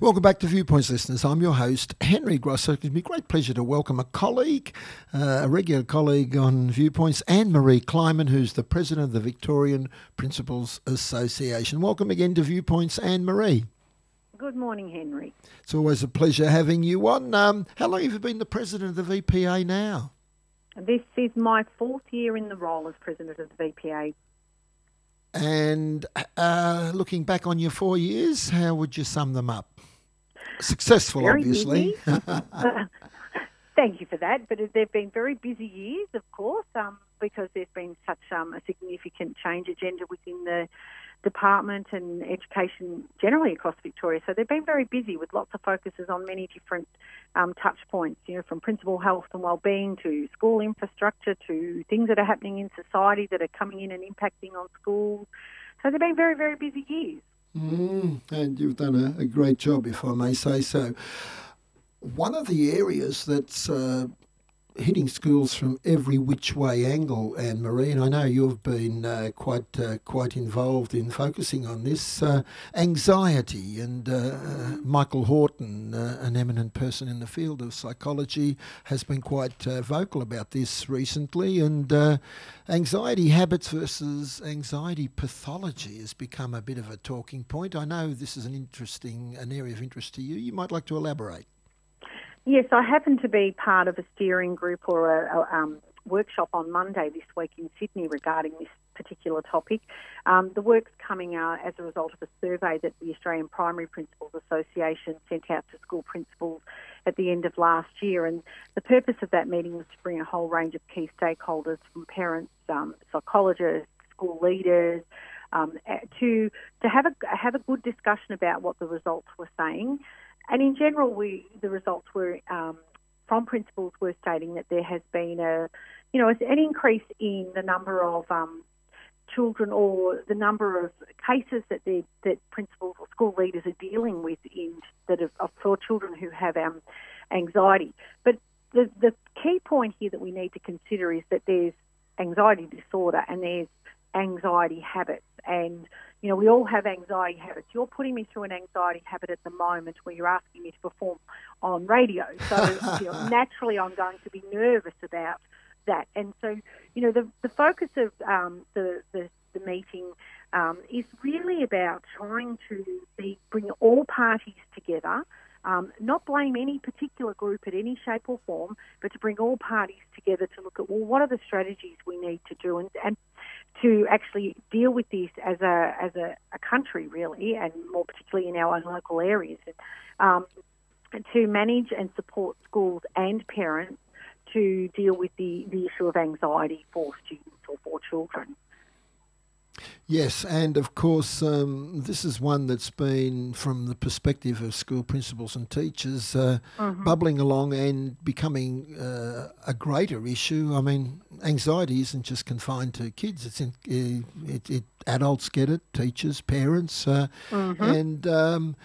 Welcome back to Viewpoints, listeners. I'm your host, Henry Grossek. It gives me great pleasure to welcome a colleague, uh, a regular colleague on Viewpoints, Anne-Maree Kliman, who's the president of the Victorian Principals Association. Welcome again to Viewpoints, Anne-Maree. Good morning, Henry. It's always a pleasure having you on. Um, how long have you been the president of the VPA now? This is my fourth year in the role as president of the VPA. And uh, looking back on your four years, how would you sum them up? Successful, Very obviously. Thank you for that. But they've been very busy years, of course, um, because there's been such um, a significant change agenda within the department and education generally across Victoria. So they've been very busy with lots of focuses on many different um, touch points, you know, from principal health and well-being to school infrastructure to things that are happening in society that are coming in and impacting on schools. So they've been very, very busy years. Mm, and you've done a, a, great job, if I may say so. One of the areas that's uh, hitting schools from every which way angle, and I know you've been uh, quite uh, quite involved in focusing on this uh, anxiety. And uh, uh, Michael Hawton, uh, an eminent person in the field of psychology, has been quite vocal about this recently. And anxiety habits versus anxiety pathology has become a bit of a talking point. I know this is an interesting an area of interest to you. You might like to elaborate. Yes, I happen to be part of a steering group or a, a um, workshop on Monday this week in Sydney regarding this particular topic. Um, the work's coming out as a result of a survey that the Australian Primary Principals Association sent out to school principals at the end of last year. And the purpose of that meeting was to bring a whole range of key stakeholders from parents, um, psychologists, school leaders, um, to to have a have a good discussion about what the results were saying and in general, we the results were um, from principals were stating that there has been a, you know, an increase in the number of um, children or the number of cases that that principals or school leaders are dealing with in that are, for children who have um, anxiety. But the the key point here that we need to consider is that there's anxiety disorder and there's anxiety habits and you know, we all have anxiety habits. You're putting me through an anxiety habit at the moment where you're asking me to perform on radio. So you know, naturally, I'm going to be nervous about that. And so, you know, the, the focus of um, the, the, the meeting um, is really about trying to be, bring all parties together. Um, not blame any particular group in any shape or form, but to bring all parties together to look at well, what are the strategies we need to do, and, and to actually deal with this as a as a, a country, really, and more particularly in our own local areas, um, to manage and support schools and parents to deal with the, the issue of anxiety for students or for children. Yes, and of course, um, this is one that's been, from the perspective of school principals and teachers, uh, mm-hmm. bubbling along and becoming uh, a greater issue. I mean, anxiety isn't just confined to kids; it's in, uh, it, it, adults get it, teachers, parents, uh, mm-hmm. and. Um,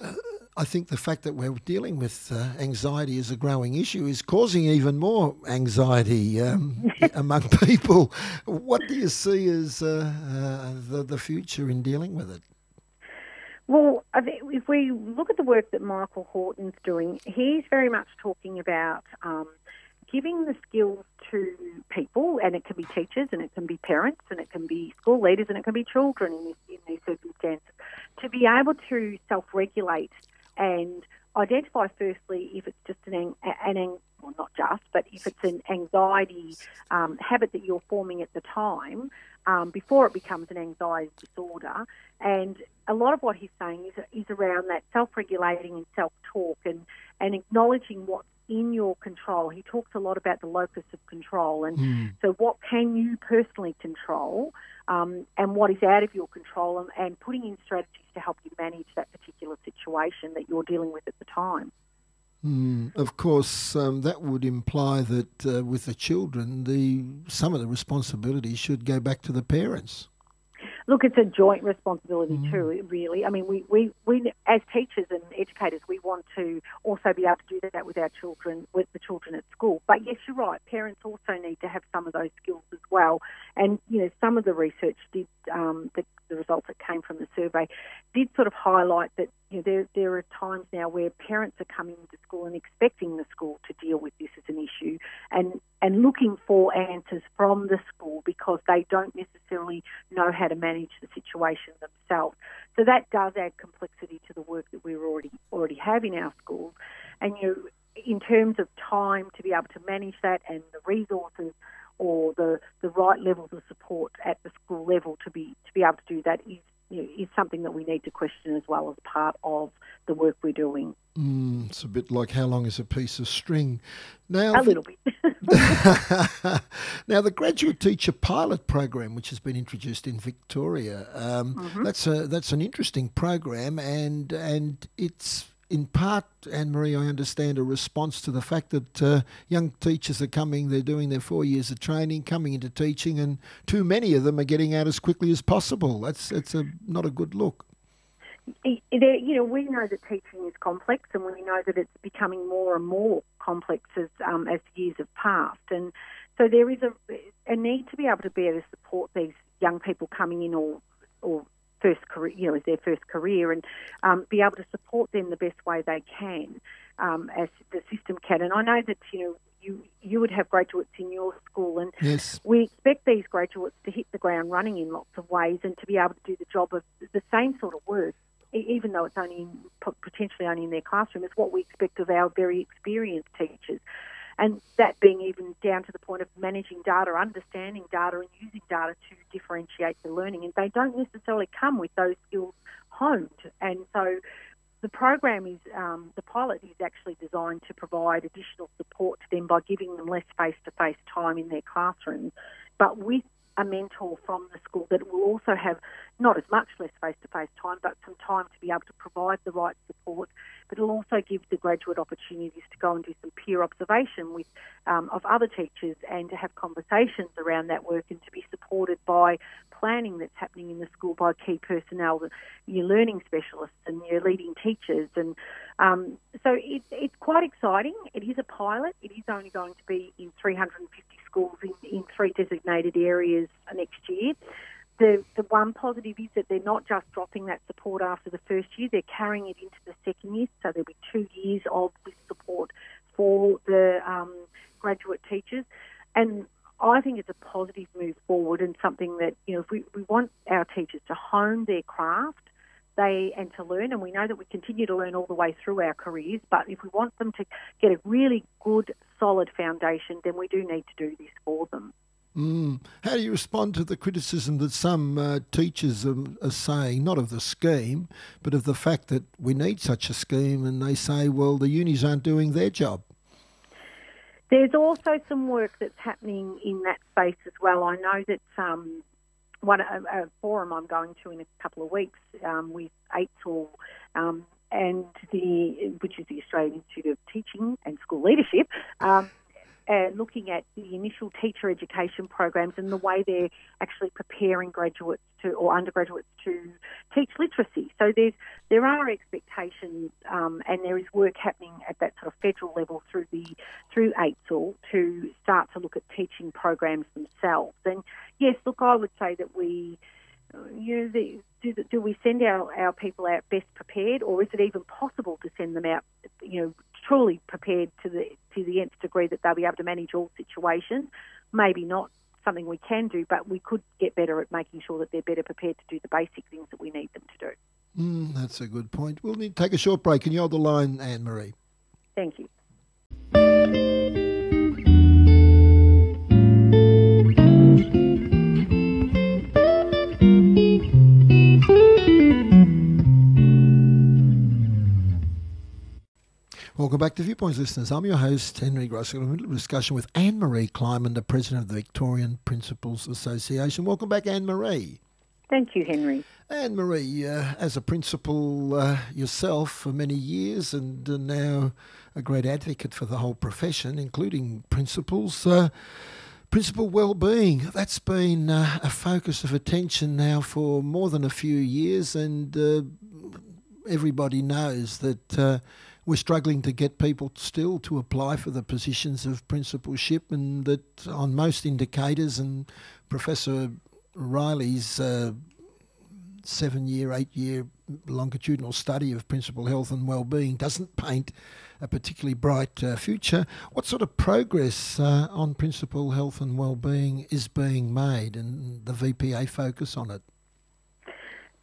uh, I think the fact that we're dealing with uh, anxiety as a growing issue is causing even more anxiety um, among people. What do you see as uh, uh, the, the future in dealing with it? Well, if we look at the work that Michael Hawton's doing, he's very much talking about um, giving the skills to people, and it can be teachers, and it can be parents, and it can be school leaders, and it can be children in, this, in these circumstances, to be able to self-regulate and identify firstly if it's just an, an well, not just, but if it's an anxiety um, habit that you're forming at the time um, before it becomes an anxiety disorder. And a lot of what he's saying is, is around that self-regulating and self-talk and, and acknowledging what's in your control. He talks a lot about the locus of control, and mm. so what can you personally control, um, and what is out of your control, and, and putting in strategies to help you manage that particular situation that you're dealing with at the time. Mm, of course, um, that would imply that uh, with the children, the some of the responsibility should go back to the parents. Look, it's a joint responsibility mm. too, really. I mean, we, we, we, as teachers and educators, we want to also be able to do that with our children, with the children at school. But yes, you're right, parents also need to have some of those skills as well. And you know, some of the research did um, the, the results that came from the survey did sort of highlight that you know there there are times now where parents are coming into school and expecting the school to deal with this as an issue and and looking for answers from the school because they don't necessarily know how to manage the situation themselves. So that does add complexity to the work that we already already have in our schools. And you in terms of time to be able to manage that and the resources or the, the right levels of support at the school level to be be able to do that is you know, is something that we need to question as well as part of the work we're doing. Mm, it's a bit like how long is a piece of string? Now, a little bit. now, the graduate teacher pilot program, which has been introduced in Victoria, um, mm-hmm. that's a that's an interesting program, and and it's in part, Anne-Maree, I understand, a response to the fact that uh, young teachers are coming, they're doing their four years of training, coming into teaching, and too many of them are getting out as quickly as possible. That's, that's a, not a good look. You know, we know that teaching is complex, and we know that it's becoming more and more complex as um, as years have passed. And so there is a, a need to be able to be able to support these young people coming in or or first career, you know, as their first career, and um, be able to support them the best way they can, um, as the system can. And I know that you know you you would have graduates in your school, and yes. we expect these graduates to hit the ground running in lots of ways and to be able to do the job of the same sort of work, even though it's only potentially only in their classroom, is what we expect of our very experienced teachers and that being even down to the point of managing data, understanding data, and using data to differentiate the learning. And they don't necessarily come with those skills honed. And so the program is, um, the pilot is actually designed to provide additional support to them by giving them less face to face time in their classrooms, but with a mentor from the school that will also have not as much less face to face time, but some time to be able to provide the right support it'll also give the graduate opportunities to go and do some peer observation with um, of other teachers and to have conversations around that work and to be supported by planning that's happening in the school by key personnel, your learning specialists and your leading teachers. And um, so it, it's quite exciting. It is a pilot. It is only going to be in 350 schools in, in three designated areas next year the, the one positive is that they're not just dropping that support after the first year, they're carrying it into the second year. So there'll be two years of this support for the um, graduate teachers. And I think it's a positive move forward and something that, you know, if we, we want our teachers to hone their craft they and to learn and we know that we continue to learn all the way through our careers but if we want them to get a really good solid foundation then we do need to do this for them Mm. How do you respond to the criticism that some uh, teachers are, are, saying, not of the scheme, but of the fact that we need such a scheme, and they say, well, the unis aren't doing their job? There's also some work that's happening in that space as well. I know that um, one a, a, forum I'm going to in a couple of weeks um, with AITSL um, and the which is the Australian Institute of Teaching and School Leadership. Um, uh, looking at the initial teacher education programs and the way they're actually preparing graduates to or undergraduates to teach literacy. So there's there are expectations um, and there is work happening at that sort of federal level through the through AITSL to start to look at teaching programs themselves. And yes, look, I would say that we you know, the, do, do we send our, our people out best prepared, or is it even possible to send them out, you know, truly prepared to the to the nth degree that they'll be able to manage all situations. Maybe not something we can do, but we could get better at making sure that they're better prepared to do the basic things that we need them to do. Mm, that's a good point. We'll need to take a short break. Can you hold the line, Anne-Maree? Thank you. Welcome back to Viewpoints, listeners. I'm your host, Henry Grossek. I'm in a discussion with Anne-Maree Kliman, the president of the Victorian Principals Association. Welcome back, Anne-Maree. Thank you, Henry. Anne-Maree, uh, as a principal uh, yourself for many years and uh, now a great advocate for the whole profession, including principals. Uh, principal well-being that's been uh, a focus of attention now for more than a few years and uh, everybody knows that we're struggling to get people still to apply for the positions of principalship, and that on most indicators, and Professor Riley's uh, seven year, eight year longitudinal study of principal health and well-being doesn't paint a particularly bright uh, future. What sort of progress uh, on principal health and well-being is being made, and the VPA focus on it?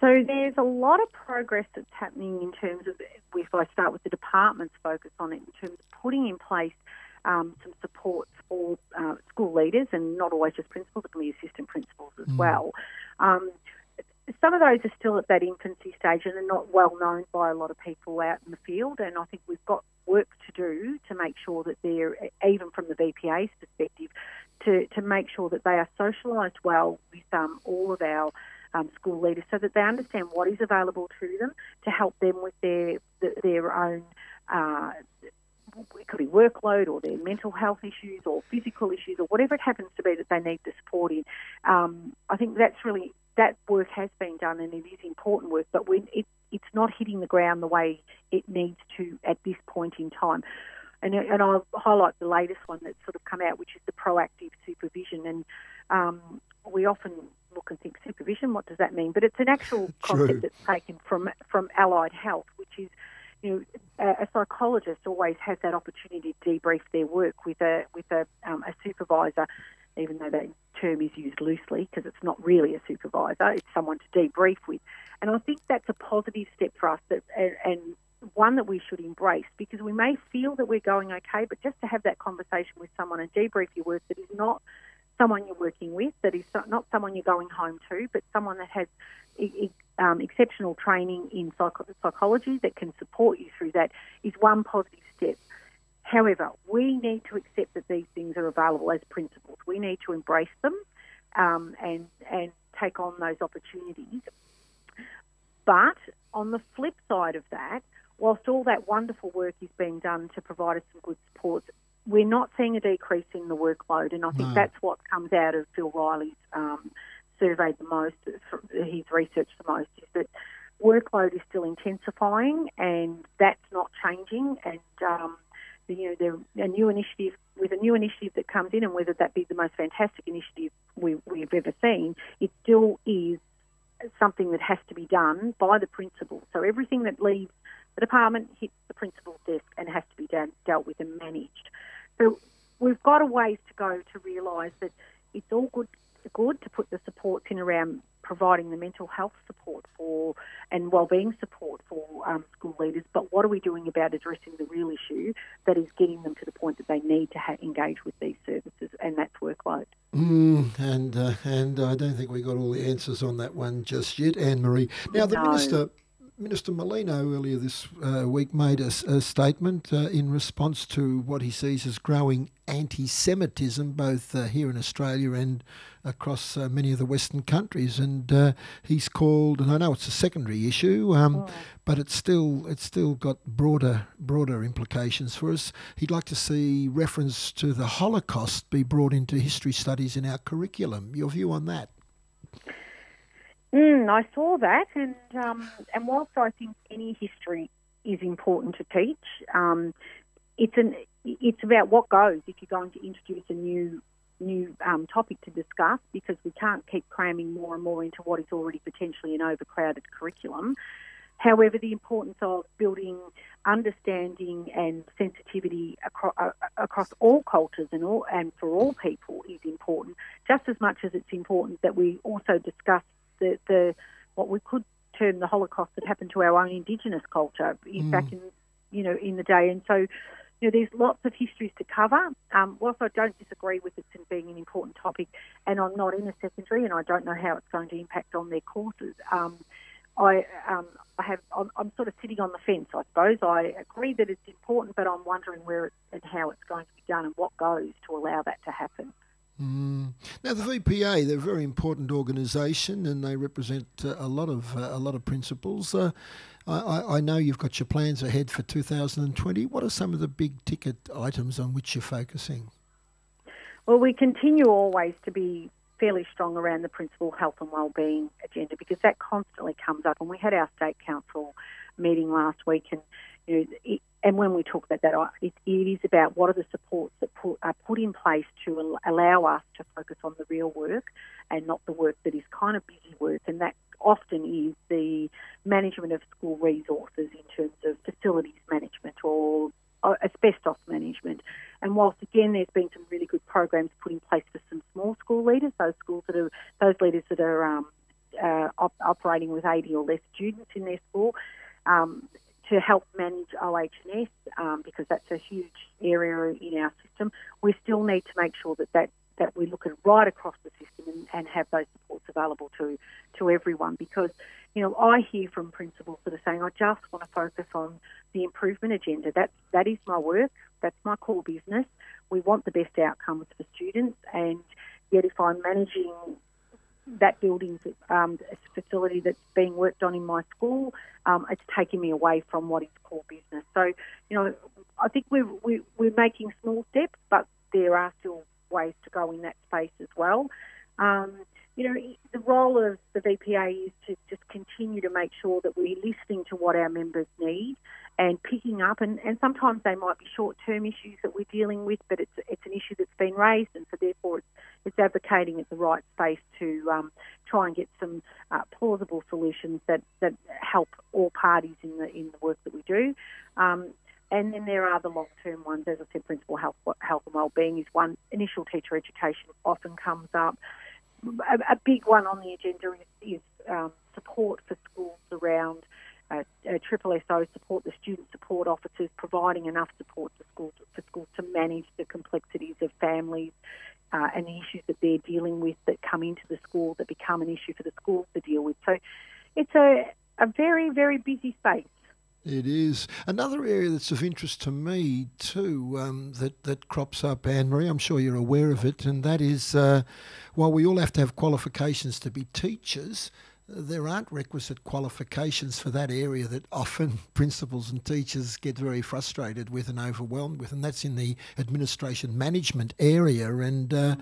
So there's a lot of progress that's happening in terms of, if I start with the department's focus on it, in terms of putting in place um, some supports for uh, school leaders and not always just principals, it can be assistant principals as mm. well. Um, some of those are still at that infancy stage and are not well known by a lot of people out in the field. And I think we've got work to do to make sure that they're, even from the VPA's perspective, to, to make sure that they are socialised well with um, all of our um, school leaders so that they understand what is available to them to help them with their their own. Uh, it could be workload or their mental health issues or physical issues or whatever it happens to be that they need the support in. Um, I think that's really that work has been done and it is important work, but when it, it's not hitting the ground the way it needs to at this point in time. And, and I'll highlight the latest one that's sort of come out, which is the proactive supervision. And um, we often look and think supervision. What does that mean? But it's an actual concept True. that's taken from from allied health, which is you know, a, psychologist always has that opportunity to debrief their work with a with a, um, a supervisor, even though that term is used loosely because it's not really a supervisor; it's someone to debrief with. And I think that's a positive step for us, that, and, and one that we should embrace because we may feel that we're going okay, but just to have that conversation with someone and debrief your work that is not someone you're working with, that is not someone you're going home to, but someone that has um, exceptional training in psych- psychology that can support you through that is one positive step. However, we need to accept that these things are available as principals. We need to embrace them um, and and take on those opportunities. But on the flip side of that, whilst all that wonderful work is being done to provide us some good support, we're not seeing a decrease in the workload, and I think no. that's what comes out of Phil Riley's um, surveyed the most, his research the most, is that workload is still intensifying, and that's not changing. And um, you know, the, a new initiative with a new initiative that comes in, and whether that be the most fantastic initiative we, we've ever seen, it still is something that has to be done by the principal. So everything that leaves the department hits the principal's desk and has to be done, dealt with and managed. So we've got a ways to go to realise that it's all good good to put the supports in around providing the mental health support for and well-being support for um, school leaders. But what are we doing about addressing the real issue that is getting them to the point that they need to ha- engage with these services, and that's workload. Mm, and uh, and I don't think we got all the answers on that one just yet, Anne-Maree. Now the no. minister Minister Merlino earlier this uh, week made a, a statement uh, in response to what he sees as growing anti Semitism, both uh, here in Australia and across uh, many of the Western countries. And uh, he's called, and I know it's a secondary issue, um, oh. but it's still, it's still got broader, broader implications for us. He'd like to see reference to the Holocaust be brought into history studies in our curriculum. Your view on that? Mm, I saw that, and um, and whilst I think any history is important to teach, um, it's an it's about what goes if you're going to introduce a new new um, topic to discuss because we can't keep cramming more and more into what is already potentially an overcrowded curriculum. However, the importance of building understanding and sensitivity across, uh, across all cultures and all and for all people is important, just as much as it's important that we also discuss the, the what we could term the Holocaust that happened to our own Indigenous culture mm. back in you know in the day, and so. You know, there's lots of histories to cover. Um, whilst I don't disagree with it being an important topic, and I'm not in a secondary, and I don't know how it's going to impact on their courses. Um, I, um, I have, I'm, I'm, sort of sitting on the fence, I suppose. I agree that it's important, but I'm wondering where it, and how it's going to be done and what goes to allow that to happen. Mm. Now the VPA, they're a very important organisation, and they represent uh, a lot of uh, a lot of principals. Uh, I, I, know you've got your plans ahead for 2020. What are some of the big ticket items on which you're focusing? Well, we continue always to be fairly strong around the principal health and wellbeing agenda because that constantly comes up. And we had our state council meeting last week, and you know, it, and when we talk about that, it, it is about what are the supports that put, are put in place to allow us to focus on the real work and not the work that is kind of busy work. And that often is the management of school resources in terms of facilities management or asbestos management. And whilst again there's been some really good programs put in place for some small school leaders, those schools that are those leaders that are um, uh, op- operating with 80 or less students in their school, um, to help manage OH&S um, because that's a huge area in our system. We still need to make sure that that, that we look at right across the system and, and have those supports available to to everyone because you know I hear from principals that are saying I just want to focus on the improvement agenda. That that is my work. That's my core business. We want the best outcomes for students, and yet if I'm managing that building's um, a facility that's being worked on in my school. Um, it's taking me away from what is core business. So, you know, I think we're, we're, we're making small steps, but there are still ways to go in that space as well. Um, you know, the role of the VPA is to just continue to make sure that we're listening to what our members need and picking up, and, and sometimes they might be short-term issues that we're dealing with, but it's it's an issue that's been raised, and so therefore it's, it's advocating at the right space to um, try and get some uh, plausible solutions that, that help all parties in the in the work that we do. Um, and then there are the long-term ones, as I said, principal health, health and well-being is one. Initial teacher education often comes up. A, a big one on the agenda is, is um, support for schools around uh, Triple SO support, the student support officers providing enough support to schools for schools to manage the complexities of families uh, and the issues that they're dealing with that come into the school that become an issue for the schools to deal with. So it's a, a very, very busy space. It is another area that's of interest to me too. Um, that that crops up, Anne-Maree. I'm sure you're aware of it, and that is uh, while we all have to have qualifications to be teachers, there aren't requisite qualifications for that area that often principals and teachers get very frustrated with and overwhelmed with, and that's in the administration management area. And uh,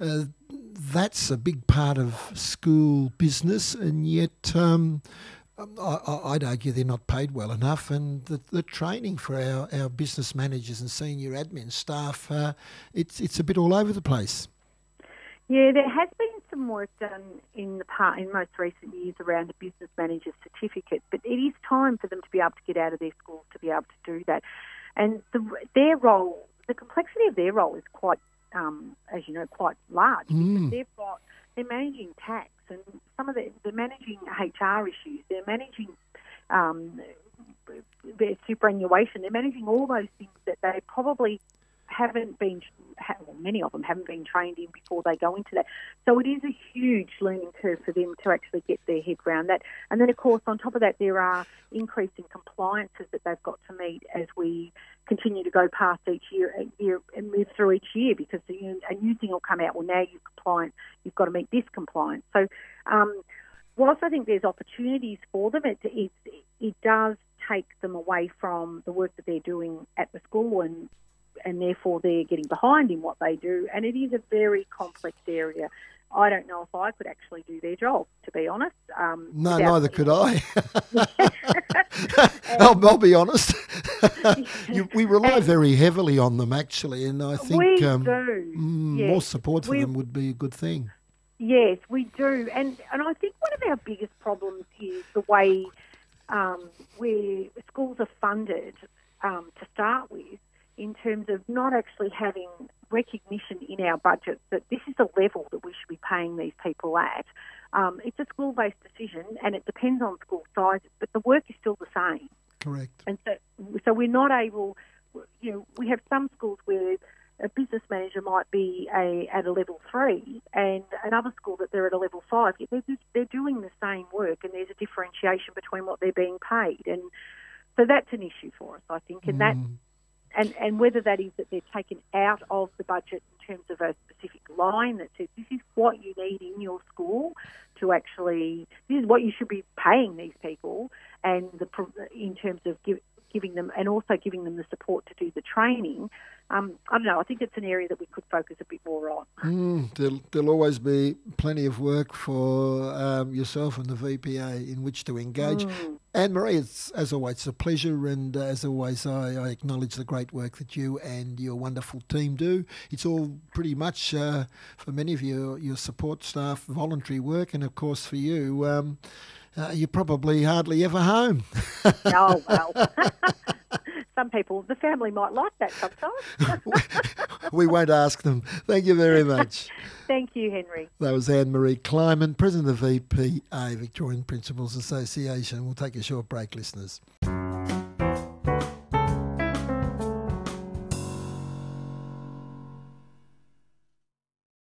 uh, that's a big part of school business, and yet. Um, I, would argue they're not paid well enough, and the, the, training for our, our business managers and senior admin staff, uh, it's it's a bit all over the place. Yeah, there has been some work done in the part in most recent years around a business manager certificate, but it is time for them to be able to get out of their schools to be able to do that. And the, their role, the complexity of their role is quite, um, as you know, quite large. Mm. They've got they're managing tax and some of the they're managing HR issues. They're managing um, their superannuation. They're managing all those things that they probably haven't been, well, many of them haven't been trained in before they go into that. So it is a huge learning curve for them to actually get their head around that. And then, of course, on top of that, there are increasing compliances that they've got to meet as we continue to go past each year, year and move through each year because a new thing will come out. Well, now you're compliant, you've got to meet this compliance. So, um, whilst I think there's opportunities for them, it, it, it does take them away from the work that they're doing at the school and and therefore they're getting behind in what they do. And it is a very complex area. I don't know if I could actually do their job, to be honest. Um, no, neither could I. I'll, I'll, be honest. you, we rely very heavily on them, actually, and I think um. Mm, yes. more support for we, them would be a good thing. Yes, we do, and and I think one of our biggest problems is the way um, where schools are funded um, to start with in terms of not actually having recognition in our budget that this is the level that we should be paying these people at. Um, it's a school based decision and it depends on school sizes, but the work is still the same. Correct. And so, so we're not able, you know, we have some schools where a business manager might be a, at a level three and another school that they're at a level five. They're, they're doing the same work and there's a differentiation between what they're being paid. And so that's an issue for us, I think. And mm. that and, and whether that is that they're taken out of the budget in terms of a specific line that says this is what you need in your school to actually this is what you should be paying these people, and the in terms of give, giving them and also giving them the support to do the training. Um, I don't know. I think it's an area that we could focus a bit more on. Mm, there'll, there'll, always be plenty of work for um, yourself and the VPA in which to engage. Mm. Anne-Maree, it's as always it's a pleasure, and uh, as always, I, I, acknowledge the great work that you and your wonderful team do. It's all pretty much uh, for many of you, your support staff, voluntary work, and of course for you. Um, uh, you're probably hardly ever home. oh, well. Some people, the family might like that sometimes. we won't ask them. Thank you very much. Thank you, Henry. That was Anne-Maree Kliman, President of the VPA, Victorian Principals Association. We'll take a short break, listeners.